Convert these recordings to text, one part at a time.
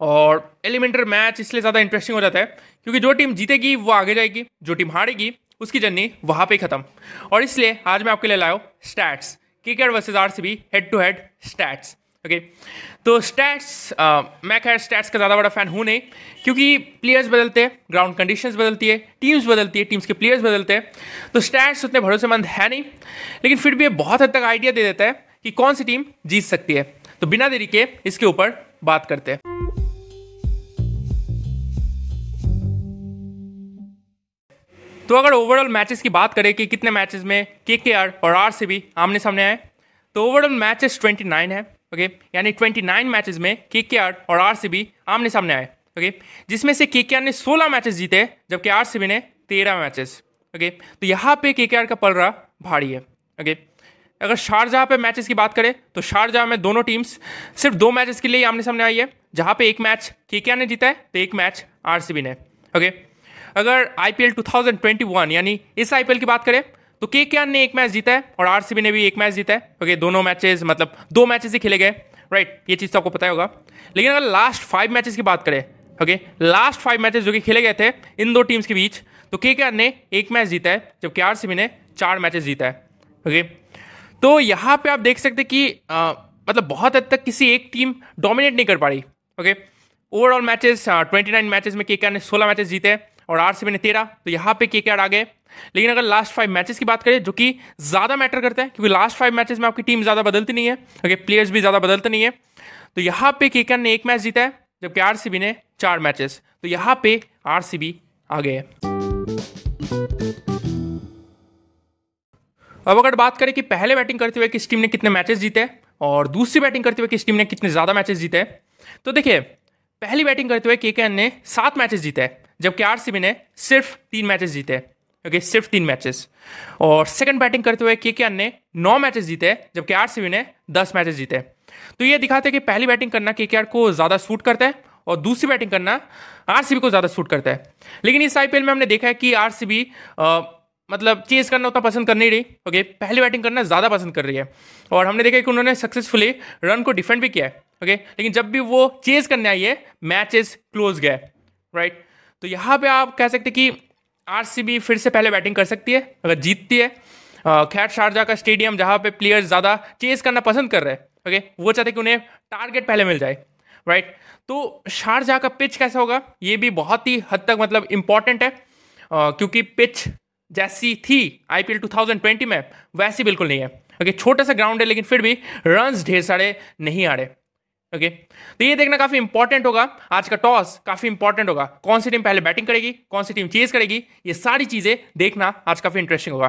और Elementor match इसलिए ज़्यादा इंटरेस्टिंग हो जाता है क्योंकि जो टीम जीतेगी, वो आगे जाएगी, जो टीम हारेगी, उसकी जर्नी वहाँ पे ख़त्म। और इसलिए आज मैं आपके लिए लाया stats cricket versus R C head to head stats okay तो स्टैट्स मैं खैर स्टैट्स का ज़्यादा बड़ा फ़ैन हूँ नहीं, क्योंकि प्लेयर्स बदलते हैं ग्राउंड कंडीशंस बदलती है टीम्स बदलती है टीम्स के प्लेयर्स बदलते हैं। तो स्टैट्स उतने भरोसेमंद है नहीं, लेकिन फिर भी ये बहुत हद तक आइडिया दे देता है कि कौन सी टीम जीत सकती है। तो बिना देरी के इसके ऊपर बात करते हैं। तो अगर ओवरऑल मैचेस की बात करें कि कितने मैचेस में के के आर और आर सी बी आमने सामने आए तो ओवरऑल मैचेस 29 है ओके यानी 29 मैचेस में के के आर और आर सी बी आमने सामने आए ओके जिसमें से के के आर ने 16 मैचेस जीते, जबकि आर सी बी ने 13 मैचेस ओके तो यहाँ पे के के आर का पल रहा भारी है ओके अगर शारजहाँ पे मैचेस की बात करें तो शारजहाँ में दोनों टीम्स सिर्फ़ दो मैचेस के लिए आमने सामने आई है, जहाँ पे एक मैच के ने जीता है तो एक मैच आर सी बी ने ओके अगर आईपीएल 2021 यानी इस आईपीएल की बात करें तो के के ने एक मैच जीता है और आरसीबी ने भी एक मैच जीता है। ओके दोनों मैचेस मतलब दो मैचेस ही खेले गए। राइट ये चीज़ तो आपको पता होगा। लेकिन अगर लास्ट फाइव मैचेस की बात करें ओके लास्ट फाइव मैचेस जो कि खेले गए थे इन दो टीम्स के बीच तो के ने एक मैच जीता है जबकि आरसीबी ने चार मैचेस जीता है। ओके तो यहाँ पे आप देख सकते कि आ, मतलब बहुत हद तक किसी एक टीम डोमिनेट नहीं कर पा रही। Okay overall matches twenty nine matches में के ने सोलह मैचेस जीते हैं। और आरसीबी ने तेरह तो यहाँ पे के आर आ गए। लेकिन अगर लास्ट फाइव मैचेस की बात करें, जो कि ज़्यादा मैटर करते हैं, क्योंकि लास्ट फाइव मैचेस में आपकी टीम ज़्यादा बदलती नहीं है ओके प्लेयर्स भी ज़्यादा बदलते नहीं है तो यहाँ पे के ने एक मैच जीता है, जबकि आरसीबी ने चार मैचेस तो यहाँ पे आर आ गए। अब अगर बात करें कि पहले बैटिंग करते हुए किस टीम ने कितने मैचेस जीते और दूसरी बैटिंग करते हुए किस टीम ने कितने ज़्यादा मैचेस जीते तो देखिए, पहली बैटिंग करते हुए के ने सात मैचेस जीते हैं जबकि आरसीबी ने सिर्फ़ तीन मैचेस जीते ओके सिर्फ़ तीन मैचेस। और सेकंड बैटिंग करते हुए के के ने नौ मैचेस जीते जबकि आरसीबी ने दस मैचेस जीते तो ये दिखाते हैं कि पहली बैटिंग करना के के आर को ज़्यादा सूट करता है और दूसरी बैटिंग करना आरसीबी को ज़्यादा सूट करता है। लेकिन इस आईपीएल में हमने देखा है कि आरसीबी मतलब चेज करना उतना पसंद कर नहीं रही ओके पहली बैटिंग करना ज़्यादा पसंद कर रही है। और हमने देखा कि उन्होंने सक्सेसफुली रन को डिफेंड भी किया है ओके लेकिन जब भी वो चेज करने आई है मैचेस क्लोज गए राइट तो यहाँ पे आप कह सकते कि आरसीबी फिर से पहले बैटिंग कर सकती है, अगर जीतती है। खैर, शारजा का स्टेडियम जहाँ पे प्लेयर्स ज़्यादा चेस करना पसंद कर रहे हैं ओके वो चाहते कि उन्हें टारगेट पहले मिल जाए राइट तो शारजा का पिच कैसा होगा? ये भी बहुत ही हद तक मतलब इंपॉर्टेंट है क्योंकि पिच जैसी थी आईपीएल 2020 में, वैसी बिल्कुल नहीं है ओके छोटा सा ग्राउंड है, लेकिन फिर भी रन्स ढेर सारे नहीं आ रहे। ओके तो ये देखना काफ़ी इंपॉर्टेंट होगा। आज का टॉस काफ़ी इंपॉर्टेंट होगा। कौन सी टीम पहले बैटिंग करेगी? कौन सी टीम चेज करेगी? ये सारी चीज़ें देखना आज काफ़ी इंटरेस्टिंग होगा।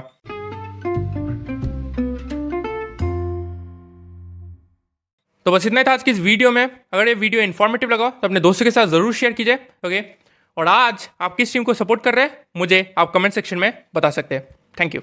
तो बस इतना था आज की इस वीडियो में। अगर ये वीडियो इन्फॉर्मेटिव लगा तो अपने दोस्तों के साथ ज़रूर शेयर कीजिए। ओके और आज आप किस टीम को सपोर्ट कर रहे हैं, मुझे आप कमेंट सेक्शन में बता सकते हैं। Thank you